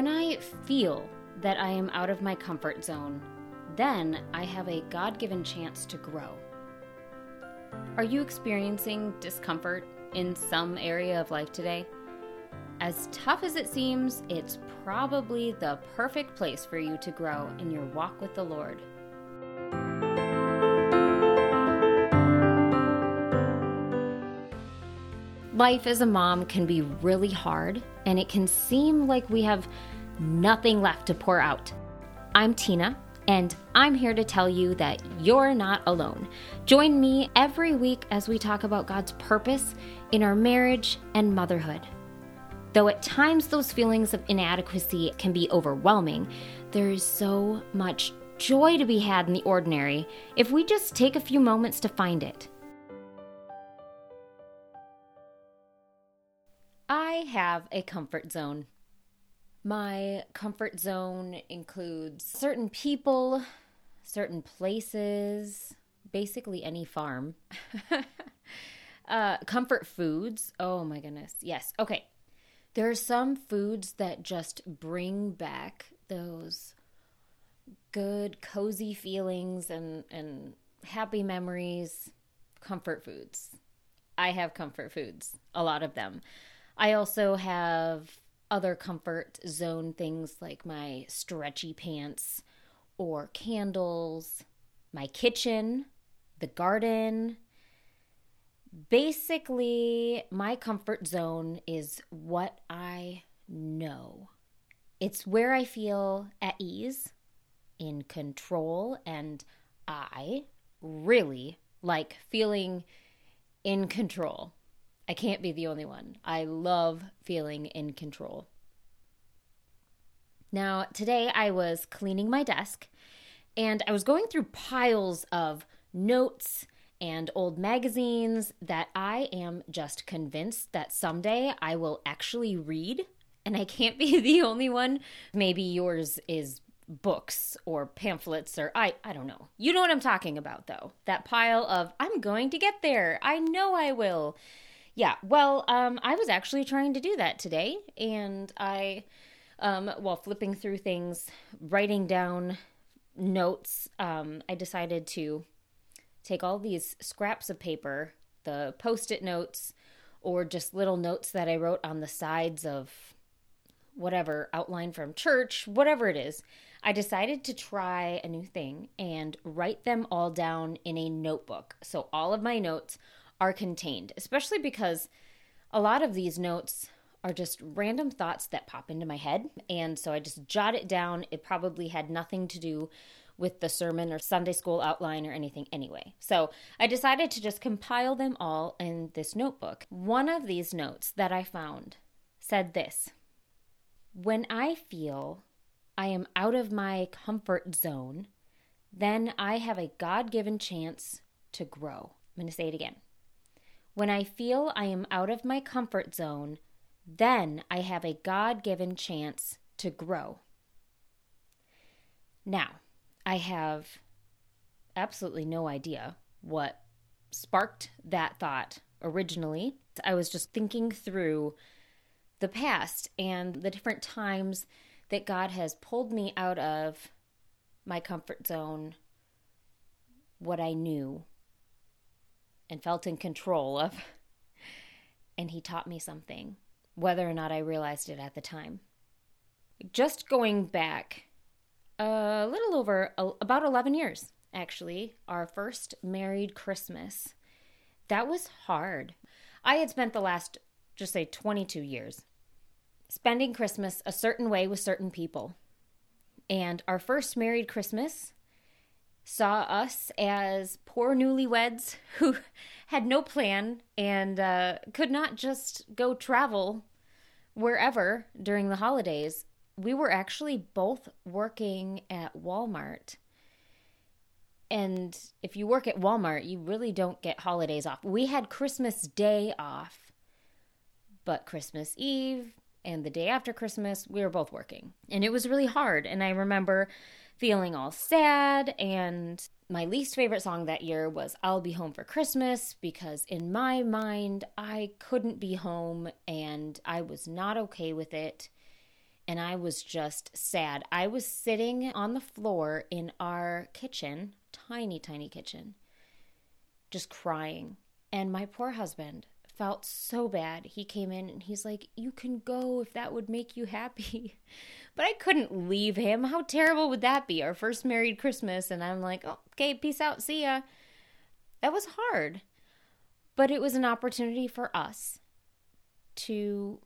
When I feel that I am out of my comfort zone, then I have a God given chance to grow. Are you experiencing discomfort in some area of life today? As tough as it seems, it's probably the perfect place for you to grow in your walk with the Lord. Life as a mom can be really hard, and it can seem like we have nothing left to pour out. I'm Tina, and I'm here to tell you that you're not alone. Join me every week as we talk about God's purpose in our marriage and motherhood. Though at times those feelings of inadequacy can be overwhelming, there is so much joy to be had in the ordinary if we just take a few moments to find it. I have a comfort zone. My comfort zone includes certain people, certain places, basically any farm. uh, comfort foods. Oh my goodness. Yes. Okay. There are some foods that just bring back those good, cozy feelings and, and happy memories. Comfort foods. I have comfort foods, a lot of them. I also have other comfort zone things like my stretchy pants or candles, my kitchen, the garden. Basically, my comfort zone is what I know. It's where I feel at ease, in control, and I really like feeling in control. I can't be the only one. I love feeling in control. Now, today I was cleaning my desk and I was going through piles of notes and old magazines that I am just convinced that someday I will actually read. And I can't be the only one. Maybe yours is books or pamphlets or I I don't know. You know what I'm talking about though. That pile of I'm going to get there. I know I will yeah, well, um, I was actually trying to do that today, and I, um, while flipping through things, writing down notes, um, I decided to take all these scraps of paper, the post it notes, or just little notes that I wrote on the sides of whatever outline from church, whatever it is. I decided to try a new thing and write them all down in a notebook. So all of my notes are contained, especially because a lot of these notes are just random thoughts that pop into my head. And so I just jot it down. It probably had nothing to do with the sermon or Sunday school outline or anything anyway. So I decided to just compile them all in this notebook. One of these notes that I found said this When I feel I am out of my comfort zone, then I have a God given chance to grow. I'm going to say it again. When I feel I am out of my comfort zone, then I have a God given chance to grow. Now, I have absolutely no idea what sparked that thought originally. I was just thinking through the past and the different times that God has pulled me out of my comfort zone, what I knew, and felt in control of. And he taught me something, whether or not I realized it at the time. Just going back a little over about 11 years, actually, our first married Christmas. That was hard. I had spent the last, just say, 22 years spending Christmas a certain way with certain people. And our first married Christmas saw us as poor newlyweds who had no plan and uh, could not just go travel wherever during the holidays. We were actually both working at Walmart. And if you work at Walmart, you really don't get holidays off. We had Christmas Day off, but Christmas Eve and the day after Christmas, we were both working. And it was really hard. And I remember feeling all sad. And my least favorite song that year was I'll Be Home for Christmas because in my mind, I couldn't be home and I was not okay with it. and I was just sad. I was sitting on the floor in our kitchen, tiny, tiny kitchen, just crying. And my poor husband felt so bad. He came in and he's like, You can go if that would make you happy. But I couldn't leave him. How terrible would that be? Our first married Christmas. And I'm like, oh, Okay, peace out. See ya. That was hard. But it was an opportunity for us to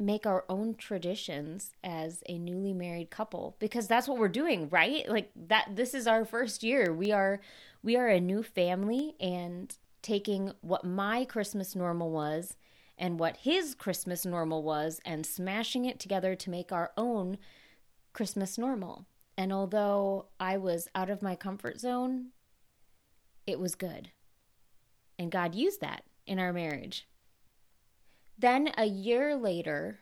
make our own traditions as a newly married couple because that's what we're doing right like that this is our first year we are we are a new family and taking what my christmas normal was and what his christmas normal was and smashing it together to make our own christmas normal. And although i was out of my comfort zone it was good. And god used that in our marriage. Then a year later,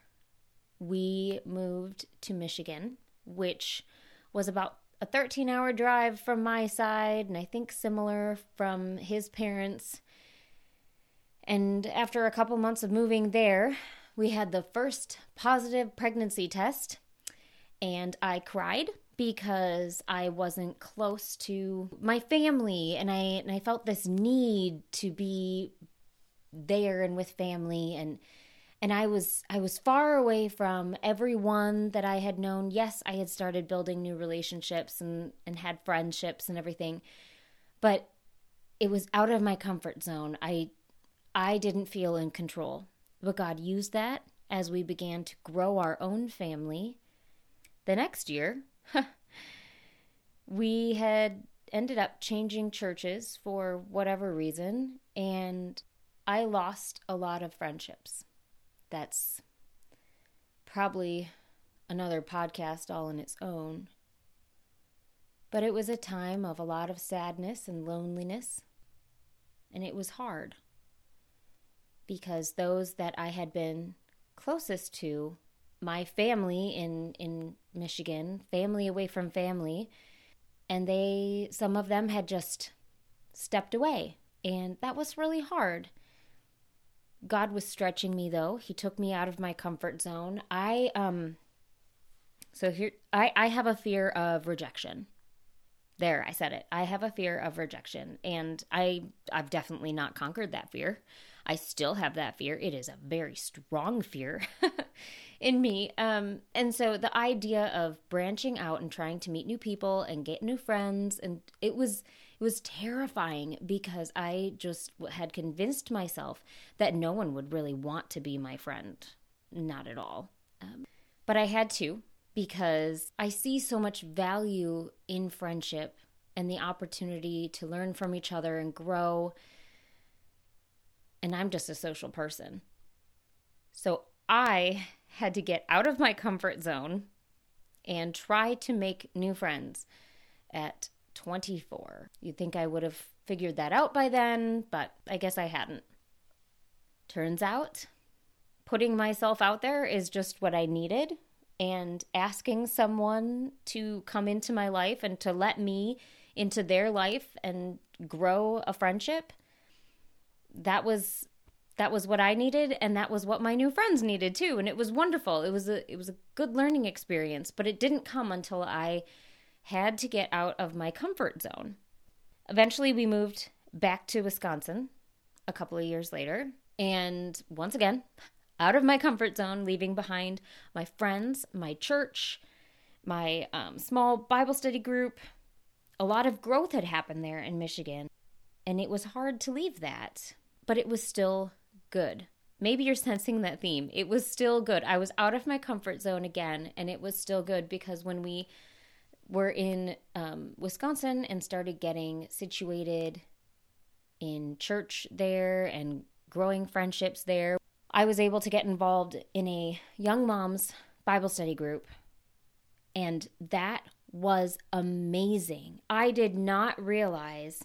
we moved to Michigan, which was about a 13 hour drive from my side, and I think similar from his parents. And after a couple months of moving there, we had the first positive pregnancy test, and I cried because I wasn't close to my family and I and I felt this need to be there and with family and and I was I was far away from everyone that I had known. Yes, I had started building new relationships and and had friendships and everything. But it was out of my comfort zone. I I didn't feel in control. But God used that as we began to grow our own family. The next year, we had ended up changing churches for whatever reason and I lost a lot of friendships. That's probably another podcast all in its own. But it was a time of a lot of sadness and loneliness, and it was hard because those that I had been closest to, my family in in Michigan, family away from family, and they some of them had just stepped away, and that was really hard. God was stretching me though. He took me out of my comfort zone. I um so here I I have a fear of rejection. There, I said it. I have a fear of rejection and I I've definitely not conquered that fear. I still have that fear. It is a very strong fear in me. Um and so the idea of branching out and trying to meet new people and get new friends and it was it was terrifying because I just had convinced myself that no one would really want to be my friend. Not at all. Um, but I had to because I see so much value in friendship and the opportunity to learn from each other and grow. And I'm just a social person. So I had to get out of my comfort zone and try to make new friends at 24. You'd think I would have figured that out by then, but I guess I hadn't. Turns out, putting myself out there is just what I needed, and asking someone to come into my life and to let me into their life and grow a friendship that was that was what I needed and that was what my new friends needed too and it was wonderful it was a it was a good learning experience but it didn't come until I had to get out of my comfort zone. Eventually, we moved back to Wisconsin a couple of years later. And once again, out of my comfort zone, leaving behind my friends, my church, my um, small Bible study group. A lot of growth had happened there in Michigan, and it was hard to leave that, but it was still good. Maybe you're sensing that theme. It was still good. I was out of my comfort zone again, and it was still good because when we were in um, Wisconsin and started getting situated in church there and growing friendships there. I was able to get involved in a young moms Bible study group, and that was amazing. I did not realize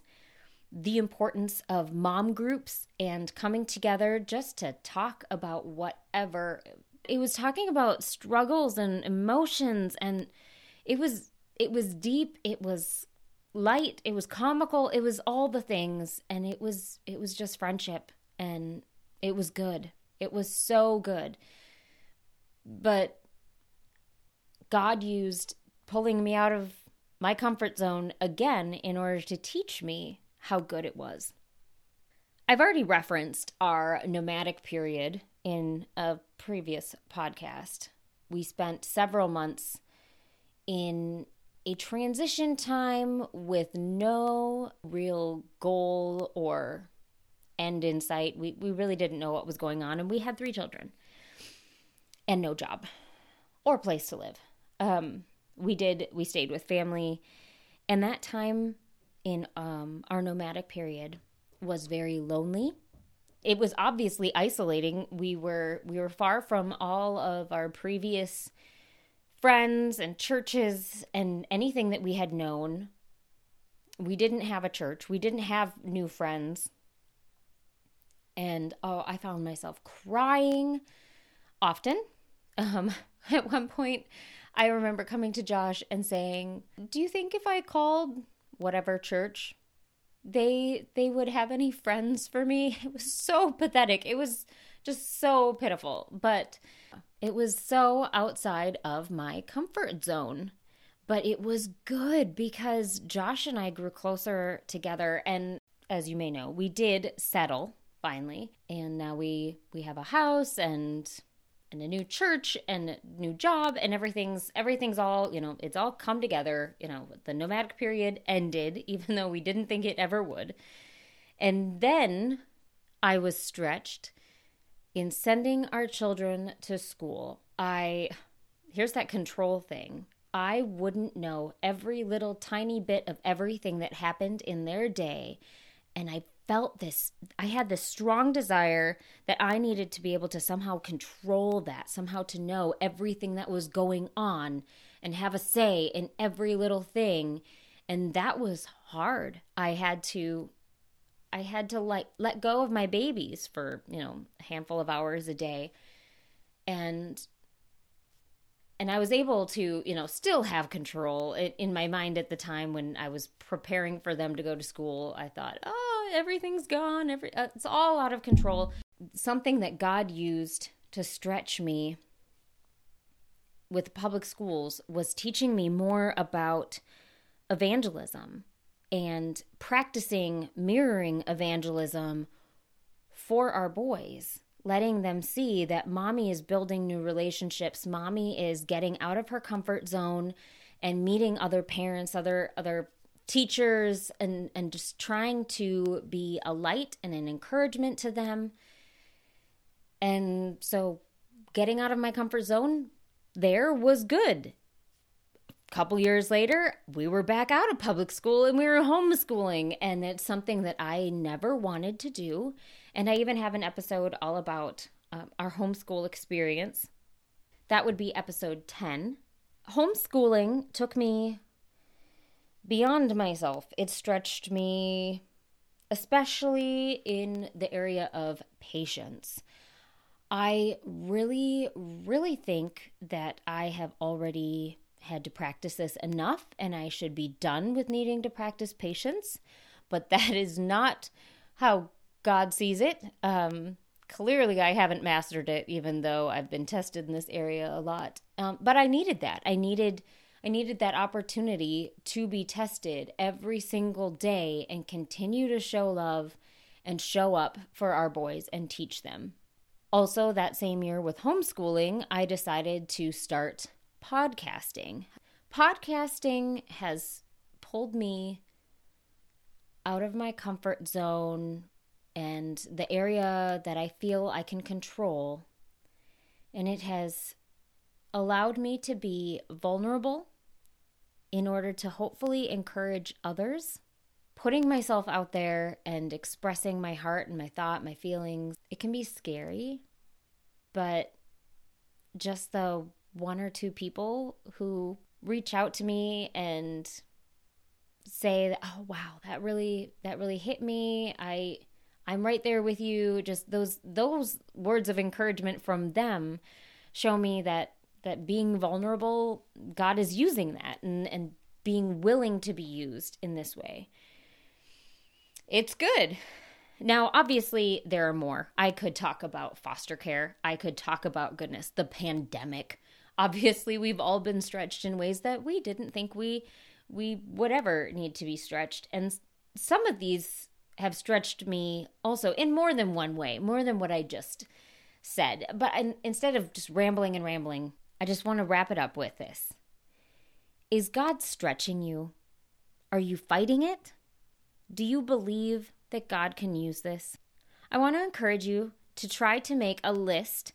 the importance of mom groups and coming together just to talk about whatever. It was talking about struggles and emotions, and it was it was deep, it was light, it was comical, it was all the things and it was it was just friendship and it was good. It was so good. But God used pulling me out of my comfort zone again in order to teach me how good it was. I've already referenced our nomadic period in a previous podcast. We spent several months in a transition time with no real goal or end in sight. We, we really didn't know what was going on, and we had three children and no job or place to live. Um, we did, we stayed with family, and that time in um, our nomadic period was very lonely. It was obviously isolating. We were we were far from all of our previous friends and churches and anything that we had known. We didn't have a church. We didn't have new friends. And oh, I found myself crying often. Um, at one point, I remember coming to Josh and saying, "Do you think if I called whatever church, they they would have any friends for me?" It was so pathetic. It was just so pitiful, but it was so outside of my comfort zone. But it was good because Josh and I grew closer together. And as you may know, we did settle finally, and now we we have a house and and a new church and a new job and everything's everything's all you know it's all come together. You know the nomadic period ended even though we didn't think it ever would. And then i was stretched in sending our children to school i here's that control thing. I wouldn't know every little tiny bit of everything that happened in their day. And i felt this i had this strong desire that i needed to be able to somehow control that somehow to know everything that was going on and have a say in every little thing. And that was hard. I had to i had to like let go of my babies for you know a handful of hours a day and and I was able to, you know, still have control in my mind at the time when I was preparing for them to go to school. I thought, oh, everything's gone. Every uh, it's all out of control. Something that God used to stretch me with public schools was teaching me more about evangelism and practicing mirroring evangelism for our boys letting them see that mommy is building new relationships mommy is getting out of her comfort zone and meeting other parents other other teachers and and just trying to be a light and an encouragement to them. And so getting out of my comfort zone there was good couple years later we were back out of public school and we were homeschooling and it's something that i never wanted to do and i even have an episode all about uh, our homeschool experience that would be episode 10 homeschooling took me beyond myself. It stretched me, especially in the area of patience. I really, really think that I have already had to practice this enough and I should be done with needing to practice patience, but that is not how God sees it. Um, clearly, I haven't mastered it, even though I've been tested in this area a lot. Um, but I needed that. I needed I needed that opportunity to be tested every single day and continue to show love and show up for our boys and teach them. Also, that same year with homeschooling, I decided to start podcasting. Podcasting has pulled me out of my comfort zone and the area that I feel I can control. And it has allowed me to be vulnerable in order to hopefully encourage others. Putting myself out there and expressing my heart and my thought, my feelings, it can be scary, but just the one or two people who reach out to me and say oh wow that really that really hit me i i'm right there with you just those those words of encouragement from them show me that that being vulnerable, God is using that and, and being willing to be used in this way. It's good. Now, obviously, there are more. I could talk about foster care. I could talk about goodness, the pandemic. Obviously we've all been stretched in ways that we didn't think we we would ever need to be stretched. And some of these have stretched me also in more than one way more than what i just said. But I, instead of just rambling and rambling i just want to wrap it up with this. Is god stretching you? Are you fighting it? Do you believe that god can use this? I want to encourage you to try to make a list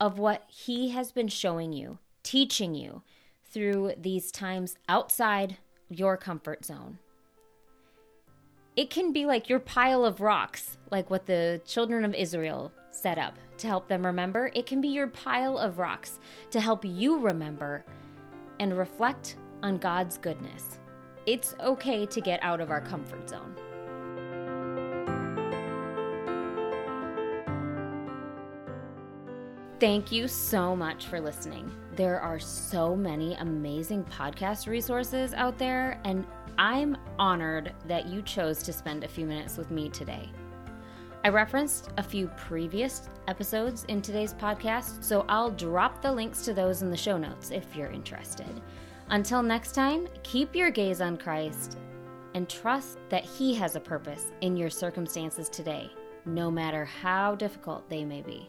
of what He has been showing you, teaching you through these times outside your comfort zone. It can be like your pile of rocks, like what the children of Israel set up to help them remember. It can be your pile of rocks to help you remember and reflect on God's goodness. It's okay to get out of our comfort zone. Thank you so much for listening. There are so many amazing podcast resources out there, and I'm honored that you chose to spend a few minutes with me today. I referenced a few previous episodes in today's podcast, so I'll drop the links to those in the show notes if you're interested. Until next time, keep your gaze on Christ and trust that He has a purpose in your circumstances today, no matter how difficult they may be.